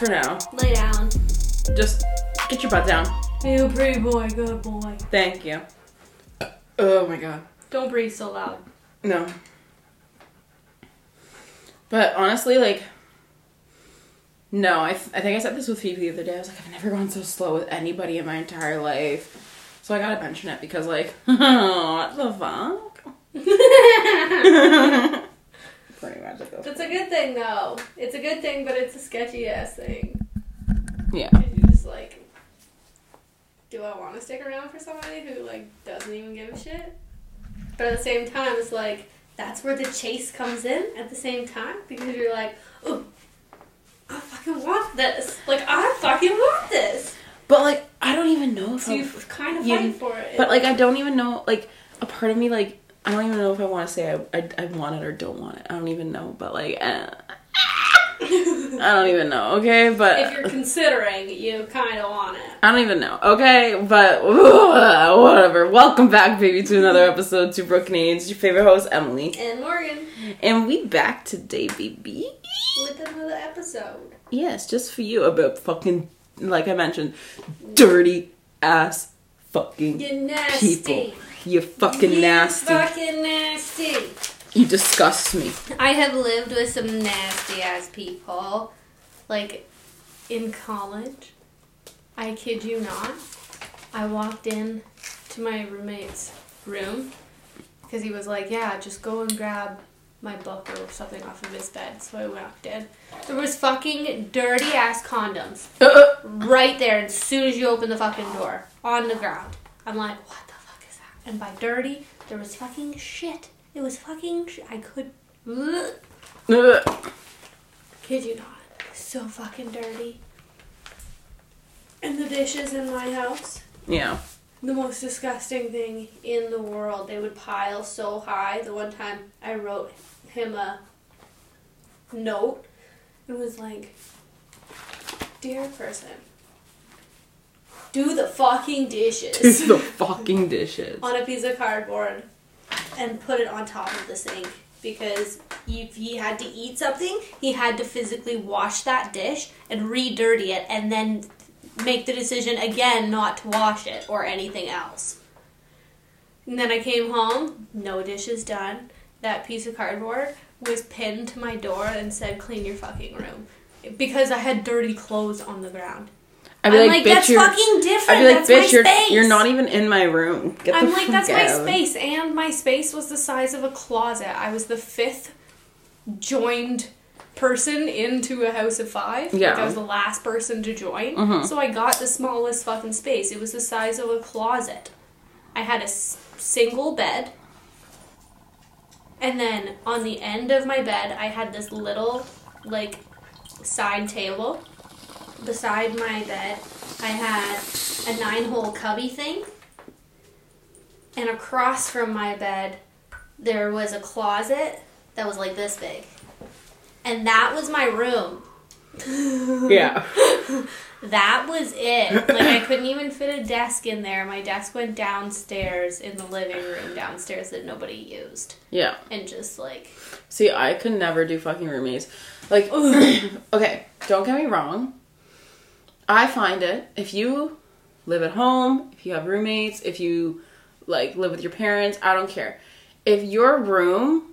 for now. Lay down. Just get your butt down. You pretty boy, good boy. Thank you. Oh my god. Don't breathe so loud. No. But honestly, like, no, I, th- I think I said this with Phoebe the other day. I was like, I've never gone so slow with anybody in my entire life. So I gotta mention it because, like, what the fuck? Pretty much like It's a good thing though. It's a good thing, but it's a sketchy ass thing. Yeah. you just like, do I want to stick around for somebody who like doesn't even give a shit? But at the same time, it's like that's where the chase comes in. At the same time, because you're like, oh, I fucking want this. Like I fucking want this. But, like, I don't even know if So I you kind of You- fight for it. But like I don't even know like a part of me like I don't even know if I want to say I, I I want it or don't want it. I don't even know. But like eh, I don't even know. Okay, But if you're considering, you kind of want it. I don't even know. Okay, but whatever. Welcome back, baby, to another episode to Brooke Names, your favorite host Emily, And Morgan and we back today, baby. with another episode. Yes, just for you about fucking like I mentioned, dirty ass fucking people. You fucking You nasty. Fucking nasty. You disgust me. I have lived with some nasty ass people. Like in college. I kid you not. I walked in to my roommate's room because he was like, "Yeah, just go and grab my book or something off of his bed." So I walked in. There was fucking dirty ass condoms uh, uh. right there as soon as you open the fucking door on the ground. I'm like, what the fuck is that? And by dirty, there was fucking shit. It was fucking sh- I could. Kid you not. So fucking dirty. And the dishes in my house, Yeah. the most disgusting thing in the world. They would pile so high. The one time I wrote him a note, it was like, Dear person, do the fucking dishes. It's the fucking dishes. on a piece of cardboard and put it on top of the sink because if he had to eat something, he had to physically wash that dish and re-dirty it and then make the decision again not to wash it or anything else. And then I came home, no dishes done. That piece of cardboard was pinned to my door and said, "Clean your fucking room," because I had dirty clothes on the ground. I'd be I'm like, like, bitch, that's you're. fucking different. I'd be like, that's bitch, you're. space. You're not even in my room. Get I'm like, that's my space, and my space was the size of a closet. I was the fifth joined person into a house of five. Yeah. Like, I was the last person to join. Mhm. So I got the smallest fucking space. It was the size of a closet. I had a s- single bed. And then on the end of my bed, I had this little, like, side table. Beside my bed, I had a nine hole cubby thing. And across from my bed, there was a closet that was like this big. And that was my room. Yeah. That was it. Like I couldn't even fit a desk in there. My desk went downstairs in the living room downstairs that nobody used. Yeah. And just like See, I could never do fucking roommates. Like, okay, don't get me wrong. I find it if you live at home, if you have roommates, if you like live with your parents, I don't care. If your room,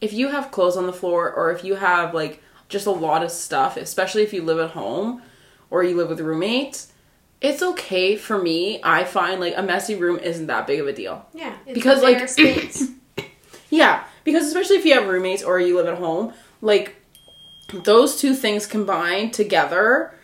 if you have clothes on the floor or if you have like just a lot of stuff, especially if you live at home or you live with roommates, it's okay for me. I find like a messy room isn't that big of a deal. yeah, Because, like- space. Yeah, because especially if you have roommates or you live at home, like those two things combined together,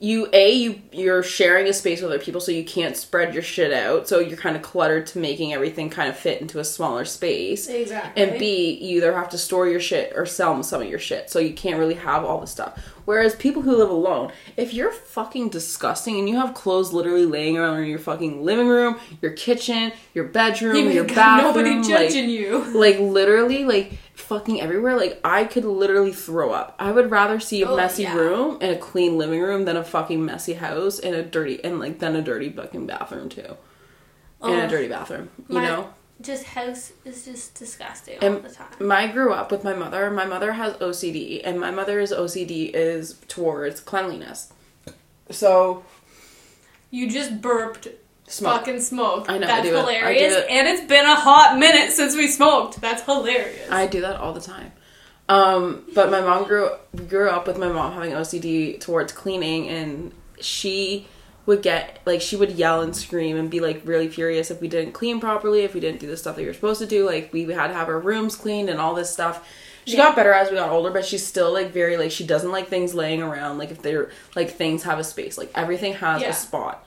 you a you you're sharing a space with other people, so you can't spread your shit out. So you're kind of cluttered to making everything kind of fit into a smaller space. exactly. And B, you either have to store your shit or sell some of your shit, so you can't really have all the stuff. Whereas people who live alone, if you're fucking disgusting and you have clothes literally laying around in your fucking living room, your kitchen, your bedroom, You your bathroom, nobody like, judging you. like literally like fucking everywhere like i could literally throw up i would rather see a Oh, messy yeah. room and a clean living room than a fucking messy house and a dirty and like then a dirty fucking bathroom too and a Oh. dirty bathroom you My- know just house is just disgusting all And the time. I grew up with my mother. My mother has OCD, and my mother's OCD is towards cleanliness. So, You just burped smoke. fucking smoke. I know, I That's it. I hilarious. it. And it's been a hot minute since we smoked. That's hilarious. I do that all the time. Um, but my mom grew grew up with my mom having OCD towards cleaning, and she would get like she would yell and scream and be like really furious if we didn't clean properly, if we didn't do the stuff that you're supposed to do. Like we had to have our rooms cleaned and all this stuff. She Yeah. got better as we got older, but she's still like very like she doesn't like things laying around. Like if they're like things have a space, like everything has Yeah. a spot.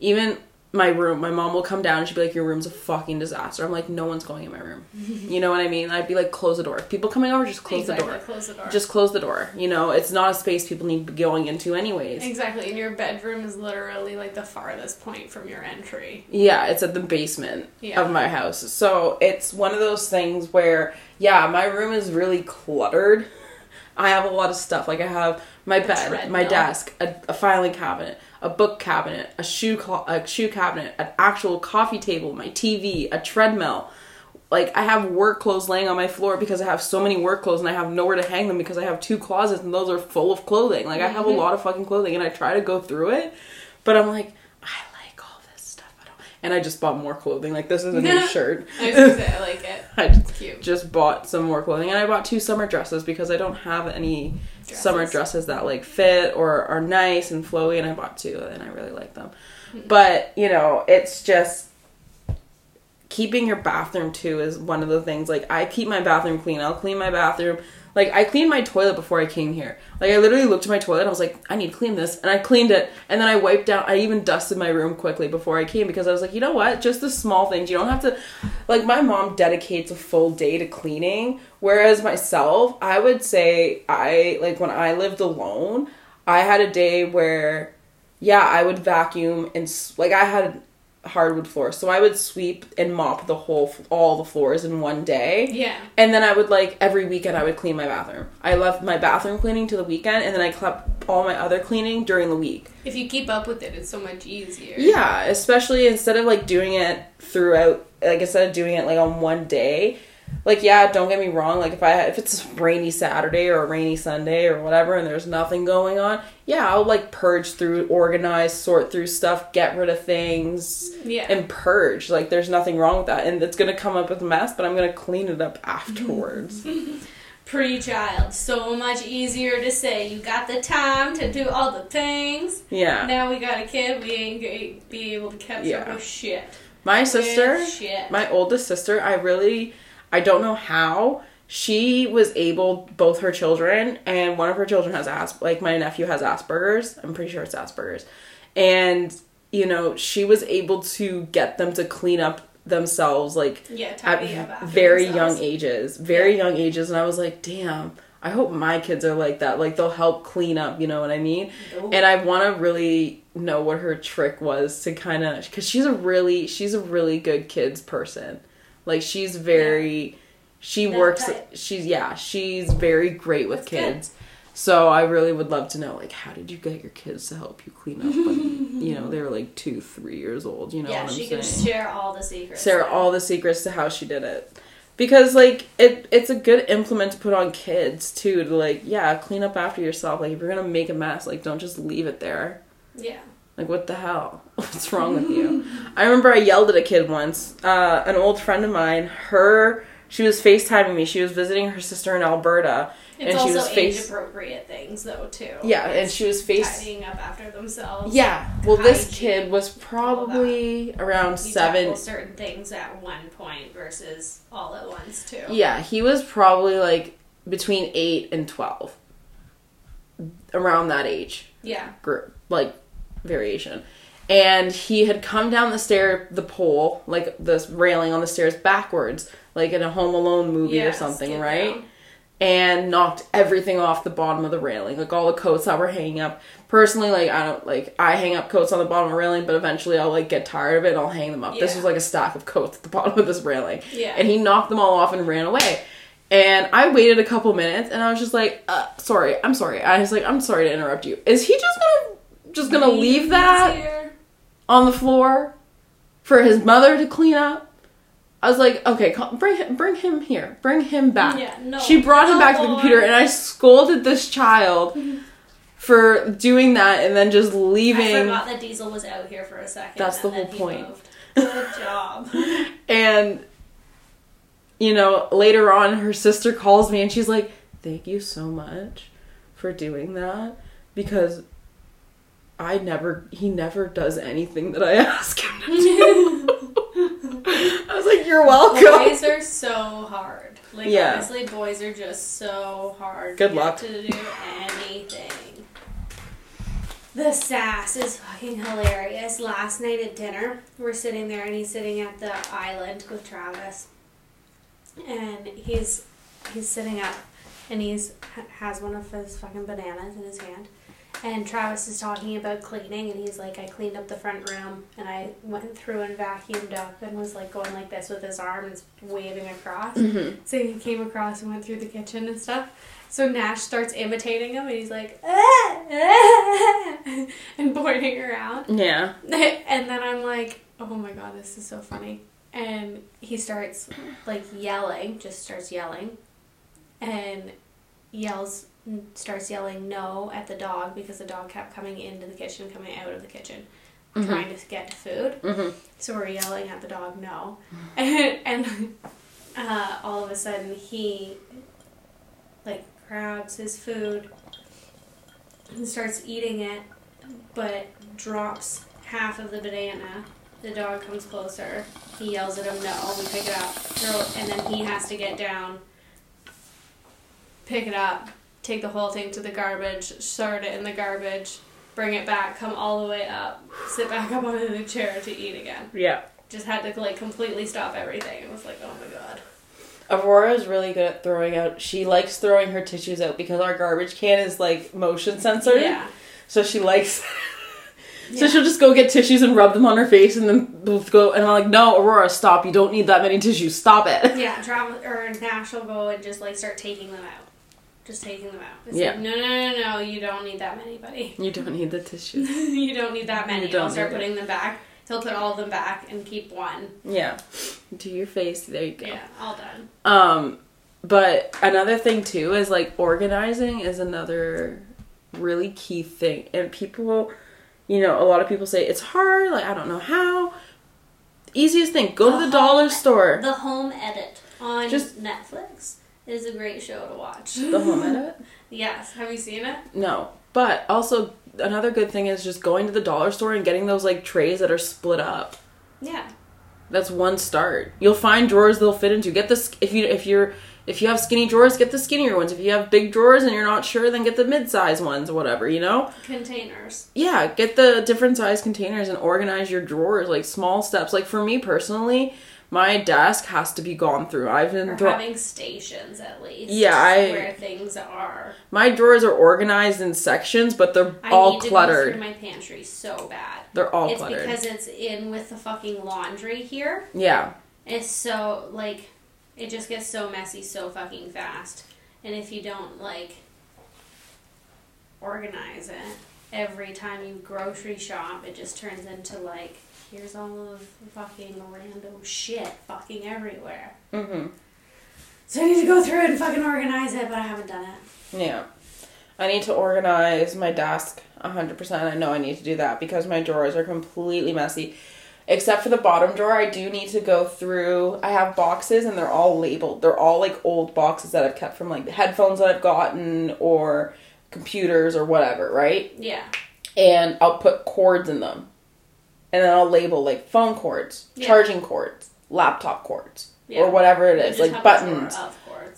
Even my room, my mom will come down and she'd be like, "Your room's a fucking disaster." I'm like, "No one's going in my room." you know what I mean? I'd be like, "Close the door." If people coming over, just close exactly. the door. Close the door. Just close the door. You know, it's not a space people need to be going into anyways. exactly. And your bedroom is literally like the farthest point from your entry. Yeah, it's at the basement Yeah. of my house. So it's one of those things where, yeah, my room is really cluttered. I have a lot of stuff. Like I have my bed, my desk, a, a filing cabinet, a book cabinet, a shoe clo- a shoe cabinet, an actual coffee table, my TV, a treadmill. Like I have work clothes laying on my floor because I have so many work clothes and I have nowhere to hang them because I have two closets and those are full of clothing. Like I have a Mhm. lot of fucking clothing and I try to go through it, but I'm like all this stuff. I don't. And I just bought more clothing. Like this is a new shirt. I was gonna say I like it. I just, It's cute. just bought some more clothing and I bought two summer dresses because I don't have any summer Dresses. dresses that like fit or are nice and flowy and I bought two and I really like them. Hmm. But, you know, it's just keeping your bathroom too is one of the things like I keep my bathroom clean. I'll clean my bathroom. Like I cleaned my toilet before I came here. Like I literally looked at my toilet I was like, I need to clean this and I cleaned it and then I wiped down I even dusted my room quickly before I came because I was like, you know what? Just the small things. You don't have to like my mom dedicates a full day to cleaning whereas myself, I would say I like when I lived alone, I had a day where yeah, I would vacuum and like I had hardwood floors, so I would sweep and mop the whole all the floors in one day. Yeah. And then I would like every weekend I would clean my bathroom. I left my bathroom cleaning to the weekend, and then I kept all my other cleaning during the week. If you keep up with it, it's so much easier. Yeah, especially instead of like doing it throughout, like instead of doing it like on one day. Like yeah, don't get me wrong. Like if I if it's a rainy Saturday or a rainy Sunday or whatever, and there's nothing going on, yeah, I'll like purge through, organize, sort through stuff, get rid of things, Yeah. and purge. Like there's nothing wrong with that, and it's gonna come up with a mess, but I'm gonna clean it up afterwards. Pre-child, so much easier to say. You got the time to do all the things. yeah, Now we got a kid, we ain't gonna be able to catch Yeah. up with shit. my sister. shit. my oldest sister i really i don't know how she was able both her children and one of her children has as like my nephew has asperger's i'm pretty sure it's asperger's and you know she was able to get them to clean up themselves like yeah, at tidy up after very themselves. young ages very Yeah. young ages and i was like damn i hope my kids are like that like they'll help clean up you know what i mean Nope. and I want to really know what her trick was to kind of because she's a really she's a really good kids person. Like she's very she That works type. she's yeah she's very great with That's good. kids. So I really would love to know like how did you get your kids to help you clean up when you know they were like two three years old. You know yeah, what I'm she saying? can share all the secrets. Sarah all the secrets to how she did it. Because like it it's a good implement to put on kids too to like yeah, clean up after yourself. Like if you're gonna make a mess, like don't just leave it there. Yeah. Like what the hell? What's wrong with you? I remember I yelled at a kid once. Uh, an old friend of mine, her she was FaceTiming me. She was visiting her sister in Alberta. It's and she also was face age-appropriate things, though, too. Yeah, and she was face tidying up after themselves. Yeah. Well this kid was probably around You seven certain things at one point versus all at once, too. Yeah, he was probably like between eight and twelve. Around that age. Yeah. group like variation and he had come down the stair the pole like this railing on the stairs backwards like in a home alone movie Yeah, or something right down. and knocked everything off the bottom of the railing like all the coats that were hanging up personally like i don't like i hang up coats on the bottom of the railing but eventually i'll like get tired of it and i'll hang them up this was like a stack of coats at the bottom of this railing Yeah. and he knocked them all off and ran away and I waited a couple minutes, and I was just like, uh, "Sorry, I'm sorry." I was like, "I'm sorry to interrupt you. Is he just gonna just gonna leave that on the floor for his mother to clean up?" I was like, okay, call, bring him, bring him here, bring him back. Yeah, no. She brought him back to the computer, and I scolded this child for doing that, and then just leaving. I forgot that Diesel was out here for a second. That's the whole point. Good job. And you know, later on, her sister calls me, and she's like, "Thank you so much for doing that because." I never, he never does anything that I ask him to do. I was like, you're welcome. boys are so hard. Like Yeah. honestly, boys are just so hard. Good luck. to do anything. The sass is fucking hilarious. Last night at dinner, we're sitting there and he's sitting at the island with Travis, and he's he's sitting up, and he's has one of his fucking bananas in his hand. And Travis is talking about cleaning, and he's like, I cleaned up the front room, and I went through and vacuumed up, and was like going like this with his arm and waving across. Mhm. So he came across and went through the kitchen and stuff. So Nash starts imitating him, and he's like, "Ah, ah," and pointing around. Yeah. And then I'm like, oh my god, this is so funny. And he starts like yelling, just starts yelling, and yells, starts yelling no at the dog because the dog kept coming into the kitchen, coming out of the kitchen, Mhm. trying to get food. hmm So we're yelling at the dog no, and, and uh, all of a sudden he like grabs his food and starts eating it, but drops half of the banana. The dog comes closer. He yells at him no. We pick it up, throw it, and then he has to get down, pick it up, take the whole thing to the garbage, sort it in the garbage, bring it back, come all the way up, sit back up onto the chair to eat again Yeah. just had to like completely stop everything. It was like, oh my god. Aurora is really good at throwing out. She likes throwing her tissues out because our garbage can is like motion censored. Yeah. So she likes. so Yeah. she'll just go get tissues and rub them on her face, and then we'll go. And I'm like, no, Aurora, stop! You don't need that many tissues. Stop it. Yeah, Travis or Nash will go and just like start taking them out. Just taking them out. It's Yeah. like, no, no, no, no, you don't need that many, buddy. You don't need the tissues. you don't need that many. I'll start it. putting them back. He'll put all of them back and keep one. Yeah. Do your face. There you go. Yeah, all done. Um, but another thing too is like organizing is another really key thing, and people, you know, a lot of people say it's hard. Like I don't know how. Easiest thing: go to the dollar store. The Home Edit on Just- Netflix is a great show to watch. The home edit. yes, have you seen it? No, but also another good thing is just going to the dollar store and getting those like trays that are split up. Yeah. That's one start. You'll find drawers they'll fit into. Get this if you if you're if you have skinny drawers, get the skinnier ones. If you have big drawers and you're not sure, then get the mid-size ones whatever, you know? Containers. Yeah, get the different size containers and organize your drawers like small steps. Like for me personally, my desk has to be gone through. I've been thro- having stations at least. Yeah, I- where things are. my drawers are organized in sections, but they're I all need to go cluttered. through my pantry so bad. they're all it's cluttered. because it's in with the fucking laundry here. yeah. It's so like it just gets so messy so fucking fast. And if you don't like organize it every time you grocery shop, it just turns into like here's all of fucking random shit fucking everywhere. Mhm. So I need to go through it and fucking organize it, but I haven't done it. Yeah. I need to organize my desk 100%. I know I need to do that because my drawers are completely messy. Except for the bottom drawer, I do need to go through. I have boxes and they're all labeled. They're all like old boxes that I've kept from like the headphones that I've gotten or computers or whatever, right? Yeah. And I'll put cords in them. And then I'll label like phone cords, Yeah. charging cords, laptop cords, Yeah. or whatever it is, like have a drawer buttons.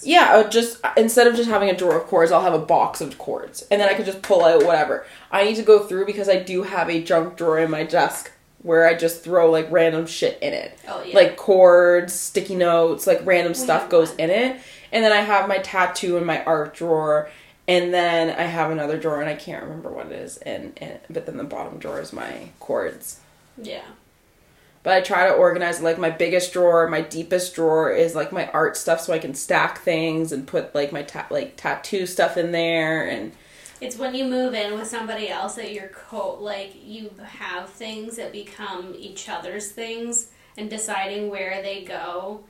Yeah, I would just instead of just having a drawer of cords, I'll have a box of cords, and then I could just pull out whatever. I need to go through because I do have a junk drawer in my desk where I just throw like random shit in it, Oh yeah. like cords, sticky notes, like random oh, stuff goes one. in it, and then I have my tattoo in my art drawer, and then I have another drawer, and I can't remember what it is, and, and but then the bottom drawer is my cords. Yeah. But I try to organize like my biggest drawer, my deepest drawer is like my art stuff, so I can stack things and put like my ta- like tattoo stuff in there, and It's when you move in with somebody else that you're co like you have things that become each other's things and deciding where they go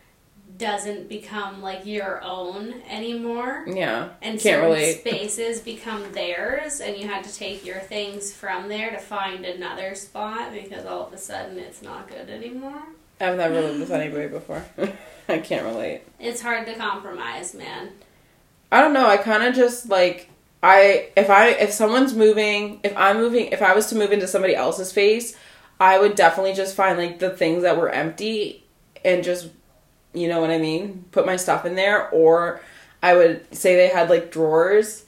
doesn't become like your own anymore. Yeah. And Can't certain relate. spaces become theirs, and you had to take your things from there to find another spot because all of a sudden it's not good anymore. I've never lived with anybody before. I can't relate. It's hard to compromise, man. I don't know. I kind of just like I if I if someone's moving, if I'm moving, if I was to move into somebody else's space, I would definitely just find like the things that were empty and just you know what I mean, put my stuff in there or I would say they had like drawers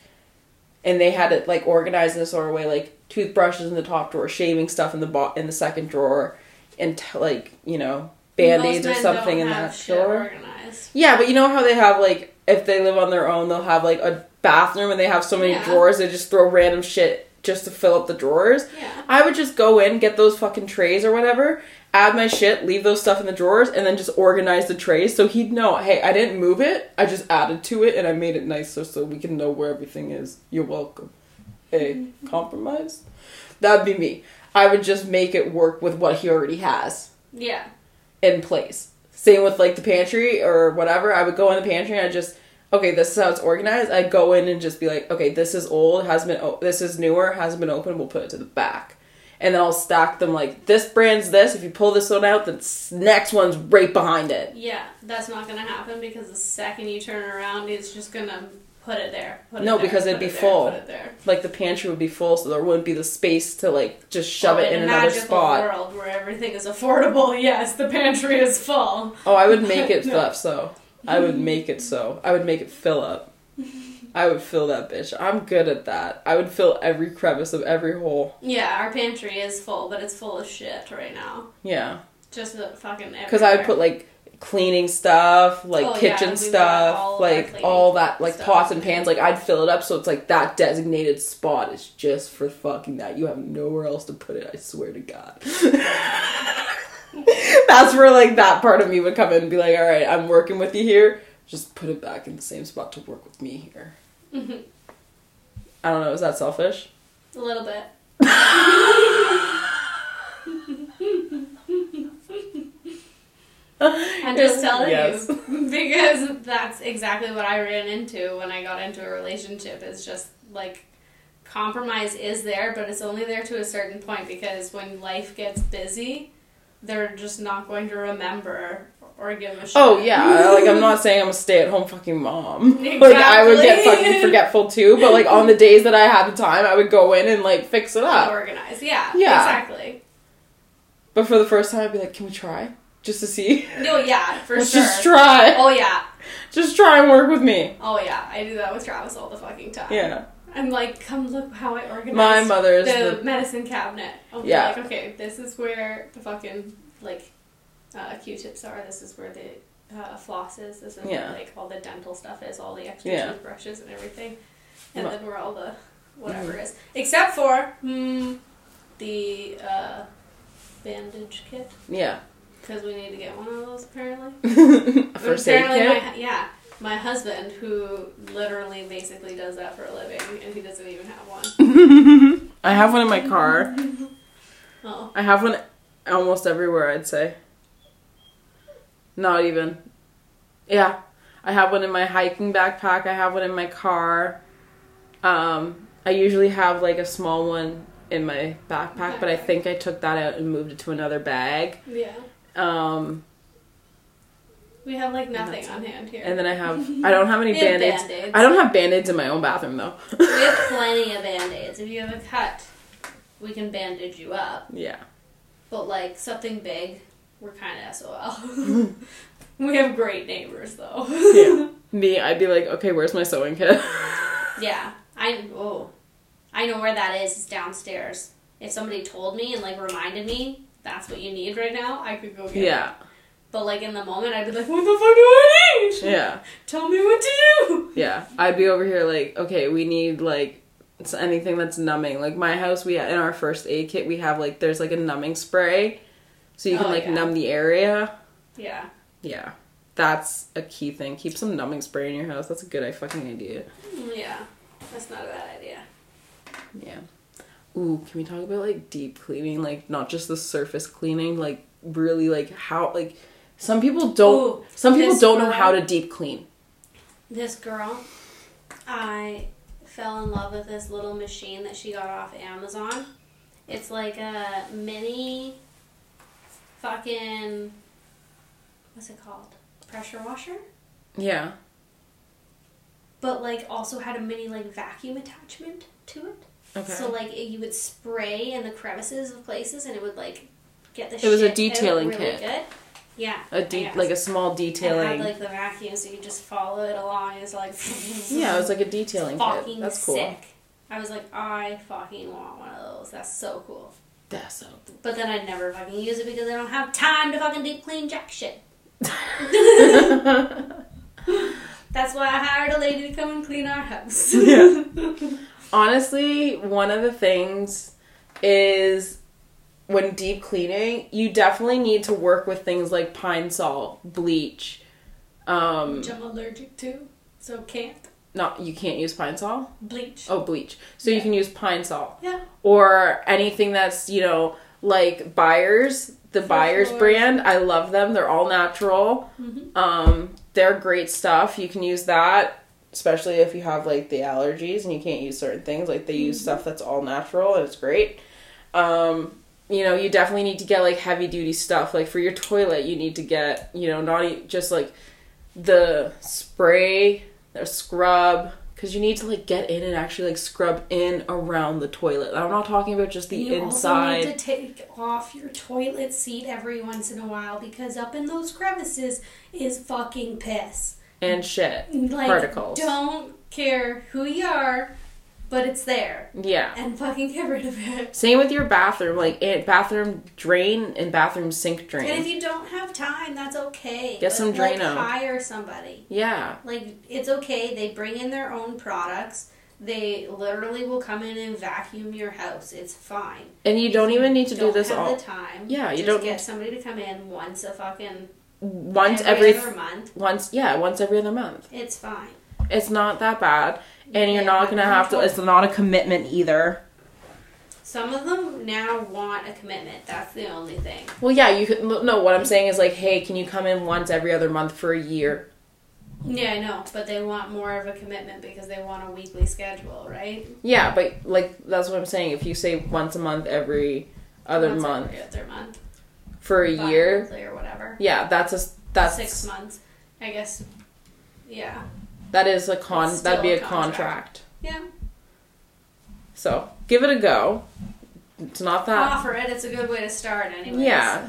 and they had it like organized in a sort of way like toothbrushes in the top drawer, shaving stuff in the bo- in the second drawer and t- like, you know, band-aids or something in that drawer. organized. Yeah, but you know how they have like if they live on their own, they'll have like a bathroom and they have so many Yeah. drawers. They just throw random shit just to fill up the drawers. Yeah. I would just go in, get those fucking trays or whatever, add my shit, leave those stuff in the drawers, and then just organize the trays so he'd know. Hey, I didn't move it. I just added to it and I made it nicer so we can know where everything is. You're welcome. Hey, mm-hmm. compromise. That'd be me. I would just make it work with what he already has Yeah. in place. Same with like the pantry or whatever. I would go in the pantry and I just okay, this is how it's organized. I go in and just be like, okay, this is old, hasn't been o- this is newer, hasn't been opened. We'll put it to the back, and then I'll stack them like this brand's this. If you pull this one out, the next one's right behind it. Yeah, that's not gonna happen because the second you turn around, it's just gonna put it there. Put it No, there, because it'd be it there, full. Put it there. Like the pantry would be full, so there wouldn't be the space to like just shove Well, it oh, in a another spot. world where everything is affordable, yes, the pantry is full. Oh, I would make it No. stuff so. I would make it so. I would make it fill up. I would fill that bitch. I'm good at that. I would fill every crevice of every hole. Yeah, our pantry is full, but it's full of shit right now. Yeah. Just the fucking Because I would put like cleaning stuff, like Oh, kitchen we've stuff, all like all that, like stuff. pots and pans. Like I'd fill it up so it's like that designated spot is just for fucking that. You have nowhere else to put it. I swear to God. That's where like that part of me would come in and be like, all right, I'm working with you here. Just put it back in the same spot to work with me here. Mhm. I don't know. Is that selfish? a little bit. I'm just telling Yes. you because that's exactly what I ran into when I got into a relationship. Is just like compromise is there, but it's only there to a certain point because when life gets busy, they're just not going to remember or give a oh, shit. Oh yeah, like I'm not saying I'm a stay at home fucking mom. Like I would get fucking forgetful too, but like on the days that I had the time, I would go in and like fix it up. Organize, yeah, Yeah. exactly. But for the first time, I'd be like, "Can we try, just to see? No, yeah, for Let's sure. just try, Oh yeah, just try and work with me." oh yeah. I do that with Travis all the fucking time. Yeah, I'm like, come look how I organized my mother's the, the, medicine cabinet. I'll Yeah. like, okay, this is where the fucking like uh, Q-tips are. This is where the uh, floss is. This is Yeah. where like all the dental stuff is. All the extra Yeah. toothbrushes and everything. And Ma- then where all the whatever is, except for hmm, the uh, bandage kit yeah. because we need to get one of those apparently. first aid apparently, kit. my yeah. My husband, who literally basically does that for a living, and he doesn't even have one. I have one in my car. Oh, I have one almost everywhere. I'd say. Not even. Yeah, I have one in my hiking backpack. I have one in my car. Um, I usually have like a small one in my backpack, but I think I took that out and moved it to another bag. yeah. Um, We have like nothing on hand here. and then I have I don't have any We have band-aids. Band-Aids. I don't have band-aids in my own bathroom though. we have plenty of band aids. If you have a cut, we can bandage you up. yeah. But like something big, we're kind of SOL. we have great neighbors though. Yeah. Me, I'd be like, okay, where's my sewing kit? Yeah, I oh, I know where that is. It's downstairs. If somebody told me and like reminded me, that's what you need right now. I could go get it. yeah, But like in the moment, I'd be like, what the fuck do I need? yeah, Tell me what to do. yeah. I'd be over here like, okay, we need like it's anything that's numbing. Like my house, we in our first aid kit, we have like there's like a numbing spray, so you can Oh, like yeah. numb the area. Yeah. Yeah, that's a key thing. Keep some numbing spray in your house. That's a good fucking idea. Mm, yeah. That's not a bad idea. Yeah. Ooh, can we talk about like deep cleaning? Like not just the surface cleaning, like really like how like some people don't Ooh, some people don't know how to deep clean. This girl, I fell in love with this little machine that she got off Amazon. It's like a mini fucking what's it called? Pressure washer? Yeah. But like also had a mini like vacuum attachment to it. Okay. So like it, you would spray in the crevices of places and it would like get the It was a detailing really kit. Good. Yeah. a deep like a small detailing. had like the vacuum so you just follow it along. It's like yeah, it was like a detailing kit. fucking That's cool. sick. I was like, I fucking want one of those. That's so cool. That's so But then I'd never fucking use it because I don't have time to fucking deep clean jack shit. That's why I hired a lady to come and clean our house. Yeah. Honestly, one of the things is when deep cleaning, you definitely need to work with things like Pine-Sol, bleach. Um, Which I'm allergic to, so can't. not you can't use Pine-Sol. Bleach. Oh, bleach. So you can use Pine-Sol Yeah. or anything that's you know like Buyers, the For Buyers sure. brand. I love them. They're all natural. Mhm. Um, they're great stuff. You can use that, especially if you have like the allergies and you can't use certain things. Like they use Mhm. stuff that's all natural and it's great. Um, you know, you definitely need to get like heavy duty stuff. Like for your toilet, you need to get you know not just like the spray, the scrub. Because you need to like get in and actually like scrub in around the toilet. I'm not talking about just the you inside. also need to take off your toilet seat every once in a while because up in those crevices is fucking piss. and shit. Like, Particles. don't care who you are, but it's there. Yeah. And fucking get rid of it. Same with your bathroom, like eh, bathroom drain and bathroom sink drain. And if you don't have time, that's okay. Get But, some like, hire somebody. yeah. Like it's okay. They bring in their own products. They literally will come in and vacuum your house. It's fine. And you don't If even need to do don't this have all the time. Yeah, you just don't- get somebody to come in once a fucking once every, other month. once yeah, once every other month. It's fine. It's not that bad. And you're not gonna have to it's not a commitment either. Some of them now want a commitment. That's the only thing. Well yeah, you could no, what I'm saying is like, hey, can you come in once every other month for a year? Yeah, I know, but they want more of a commitment because they want a weekly schedule, right? Yeah, but like that's what I'm saying. If you say once a month every other Once month every other month, for a year, or whatever. yeah, that's a that's six months, I guess. Yeah, that is a con that'd be a contract. contract. yeah. So give it a go. It's not that Offer it. It's a good way to start, anyway. Yeah.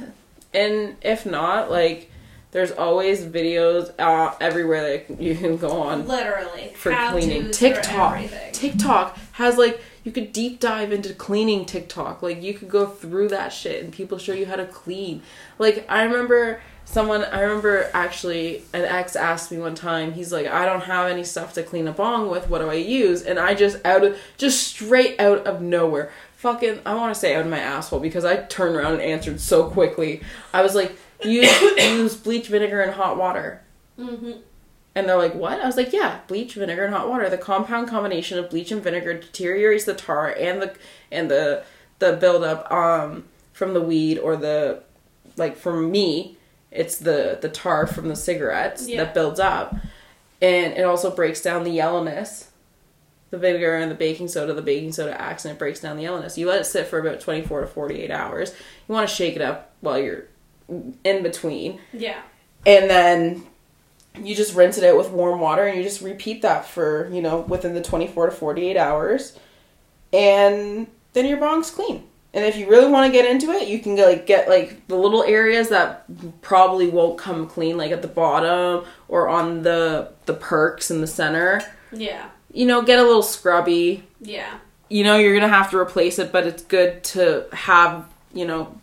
And if not, like, there's always videos uh, everywhere that you can go on Literally for cleaning. for TikTok. everything. TikTok has, like, you could deep dive into cleaning TikTok. Like, you could go through that shit and people show you how to clean. Like, I remember someone, I remember actually, an ex asked me one time, he's like, I don't have any stuff to clean a bong with. What do I use? And I just, out of, just straight out of nowhere, fucking, I want to say out of my asshole because I turned around and answered so quickly. I was like, use, use bleach, vinegar, and hot water. Mhm. And they're like, what? I was like, yeah, bleach, vinegar, and hot water. The compound combination of bleach and vinegar deteriorates the tar and the and the the buildup um from the weed or the like for me, it's the the tar from the cigarettes Yeah. that builds up, and it also breaks down the yellowness. The vinegar and the baking soda, the baking soda acts and it breaks down the yellowness. You let it sit for about twenty four to forty eight hours. You want to shake it up while you're in between Yeah. and then you just rinse it out with warm water and you just repeat that for you know within the 24 to 48 hours and then your bong's clean and if you really want to get into it you can get, like get like the little areas that probably won't come clean like at the bottom or on the the perks in the center Yeah. you know get a little scrubby Yeah. you know you're gonna have to replace it but it's good to have you know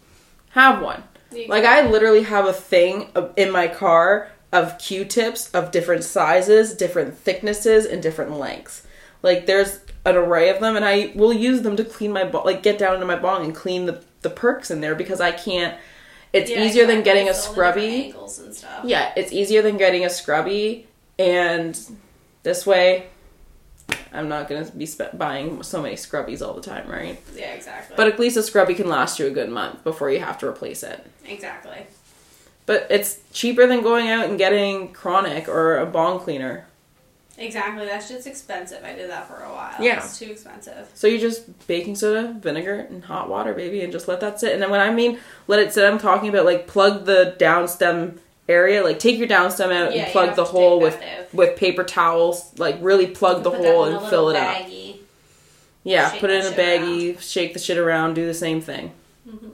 have one like I literally have a thing in my car of Q-tips of different sizes, different thicknesses, and different lengths. Like there's an array of them, and I will use them to clean my bo- like get down into my bong and clean the the perks in there because I can't. It's Yeah, easier than getting a It's all the different scrubby. angles and stuff. Yeah, it's easier than getting a scrubby, and this way, I'm not gonna be sp- buying so many scrubbies all the time, right? Yeah, exactly. But at least a scrubby can last you a good month before you have to replace it. exactly. But it's cheaper than going out and getting chronic or a bong cleaner. Exactly. That shit's expensive. I did that for a while. Yeah. It's too expensive. So you just baking soda, vinegar, and hot water, baby, and just let that sit. And then when I mean let it sit, I'm talking about like plug the downstem area, like take your downstem out Yeah, and plug the hole with with paper towels, like really plug the hole and fill it up. Yeah, Shake put it in a baggie, shake the shit around, do the same thing. Mm-hmm.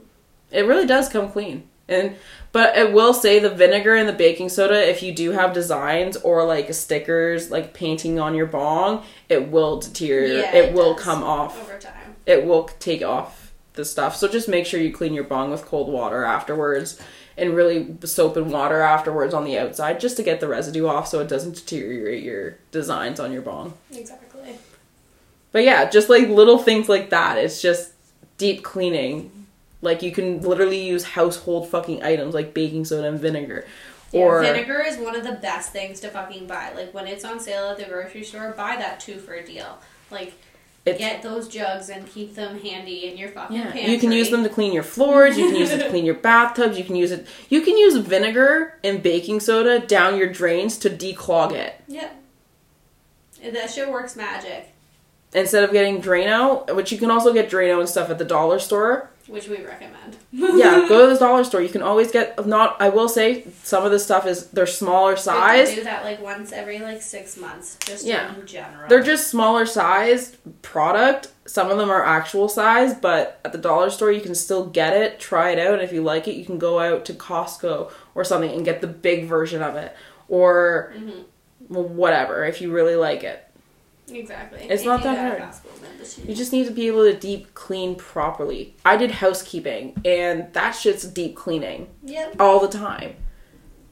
It really does come clean. And but I will say the vinegar and the baking soda, if you do have designs or like stickers, like painting on your bong, it will deteriorate. Yeah, it, it will come off. Over time. It will take off the stuff. So just make sure you clean your bong with cold water afterwards and really soap and water afterwards on the outside just to get the residue off so it doesn't deteriorate your designs on your bong. Exactly. But yeah, just like little things like that. It's just deep cleaning. Like you can literally use household fucking items like baking soda and vinegar. Or vinegar is one of the best things to fucking buy. Like when it's on sale at the grocery store, buy that two for a deal. Like get those jugs and keep them handy in your fucking yeah, pantry. you can use them to clean your floors, you can use it to clean your bathtubs, you can use it you can use vinegar and baking soda down your drains to declog it. Yeah. That shit works magic, Instead of getting Drano, which you can also get Drano and stuff at the dollar store. Which we recommend. Yeah, go to the dollar store. You can always get not I will say some of the stuff is they're smaller size. do that like once every like six months, just Yeah. in general. They're just smaller sized product. Some of them are actual size, but at the dollar store you can still get it, try it out, and if you like it, you can go out to Costco or something and get the big version of it. Or Mhm. whatever, if you really like it. Exactly. It's not that hard. You just need to be able to deep clean properly. I did housekeeping and that shit's deep cleaning Yep. all the time.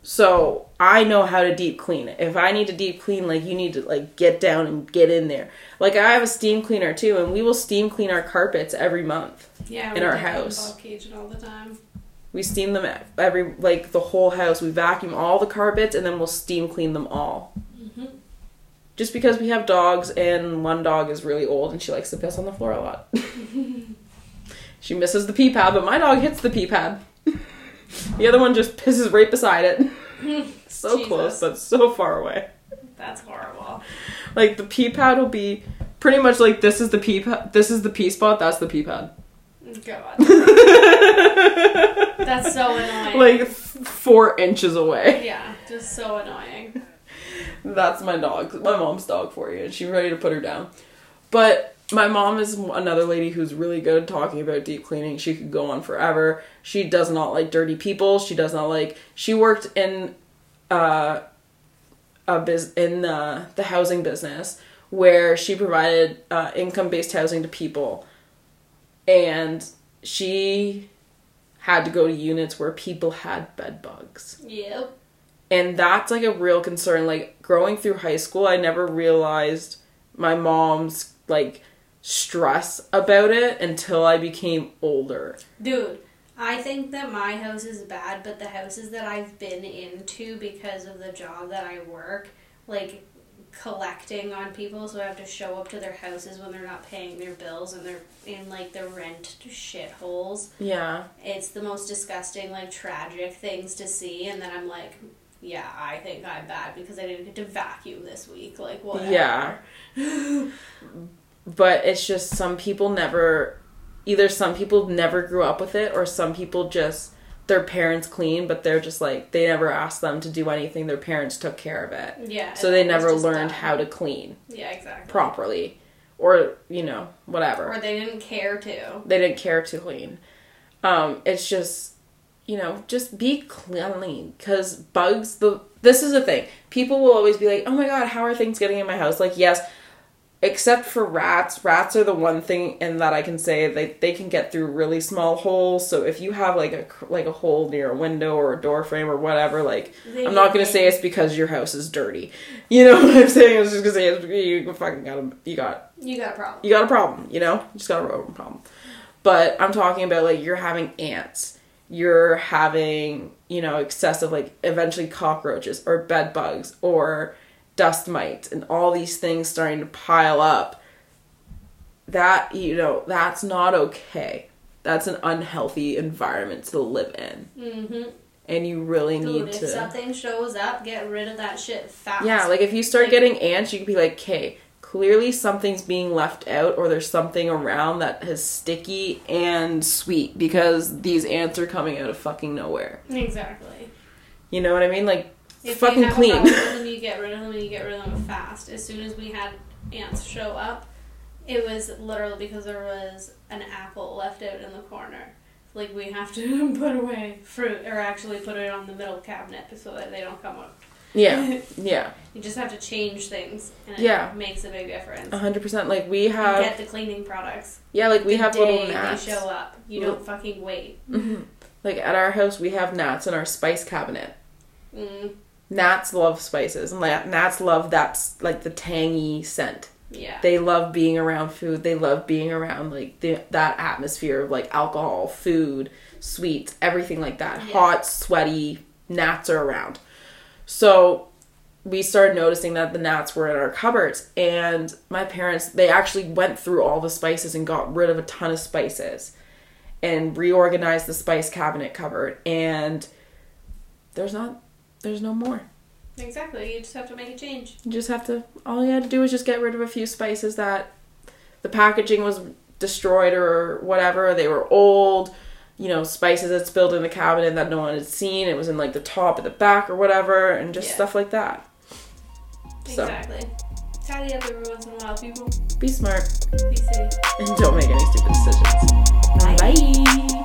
So I know how to deep clean. If I need to deep clean, like you need to like get down and get in there. Like I have a steam cleaner too, and we will steam clean our carpets every month. Yeah. in our house. Bob Cajun all the time. We steam them every like the whole house. We vacuum all the carpets and then we'll steam clean them all. Just because we have dogs and one dog is really old and she likes to piss on the floor a lot. she misses the pee pad, but my dog hits the pee pad. the other one just pisses right beside it. so Jesus. close, but so far away. That's horrible. Like the pee pad will be pretty much like this is the pee pad. This is the pee spot. That's the pee pad. God. That's so annoying. like f- four inches away. yeah, just so annoying. That's my dog, my mom's dog for you, and she's ready to put her down. But my mom is another lady who's really good talking about deep cleaning. She could go on forever. She does not like dirty people. She does not like. She worked in, uh, a biz in the the housing business where she provided uh, income based housing to people, and she had to go to units where people had bed bugs Yep. And that's like a real concern. Like growing through high school i never realized my mom's like stress about it until i became older. Dude, I think that my house is bad, but the houses that I've been into because of the job that I work, like collecting on people, so I have to show up to their houses when they're not paying their bills and they're in like the rent shitholes. yeah. It's the most disgusting, like tragic things to see, and then I'm like, yeah, I think I'm bad because I didn't get to vacuum this week. Like, whatever. Yeah. but it's just some people never either some people never grew up with it or some people just their parents clean but they're just like they never asked them to do anything their parents took care of it Yeah. so they never learned done. how to clean Yeah, exactly. properly or you know whatever Or they didn't care to. they didn't care to clean. Um, it's just, you know, just be clean because bugs. The this is the thing. People will always be like, "Oh my god, how are things getting in my house?" Like, yes, except for rats. Rats are the one thing, and that I can say they they can get through really small holes. So if you have like a like a hole near a window or a door frame or whatever, like They I'm not gonna say it's because your house is dirty. You know what I'm saying? I was just gonna say it's, you fucking got a, you got You got a problem. you got a problem, you know? You just got a problem. But I'm talking about like you're having ants, you're having, you know, excessive like eventually cockroaches or bed bugs or dust mites and all these things starting to pile up that you know that's not okay that's an unhealthy environment to live in Mm-hmm. and you really Dude, need if to something shows up, get rid of that shit fast. yeah like if you start Like- getting ants you can be like okay clearly something's being left out or there's something around that is sticky and sweet because these ants are coming out of fucking nowhere exactly. you know what i mean like If fucking you have clean A problem you get rid of them, and you get rid of them fast. As soon as we had ants show up, it was literally because there was an apple left out in the corner. Like we have to put away fruit, or actually put it on the middle cabinet so that they don't come up. Yeah yeah You just have to change things, and it Yeah. makes a big difference. 100% like we have get the cleaning products. yeah like we the have little gnats They show up. You don't fucking wait. Mhm. Like at our house, we have gnats in our spice cabinet. Mm, Gnats love spices, and gnats love that's like the tangy scent. yeah. They love being around food. They love being around like the, that atmosphere of like alcohol, food, sweets, everything like that. Yeah. Hot, sweaty. Gnats are around. So we started noticing that the gnats were in our cupboards, and my parents they actually went through all the spices and got rid of a ton of spices, and reorganized the spice cabinet cupboard. And there's not, there's no more. Exactly. You just have to make a change. You just have to. All you had to do was just get rid of a few spices that the packaging was destroyed or whatever. They were old, you know, spices that spilled in the cabinet that no one had seen. It was in like the top or the back or whatever, and just Yeah. stuff like that. So. Exactly. Tidy up every once in a while, people. Be smart Be safe. and don't make any stupid decisions. Bye. Bye.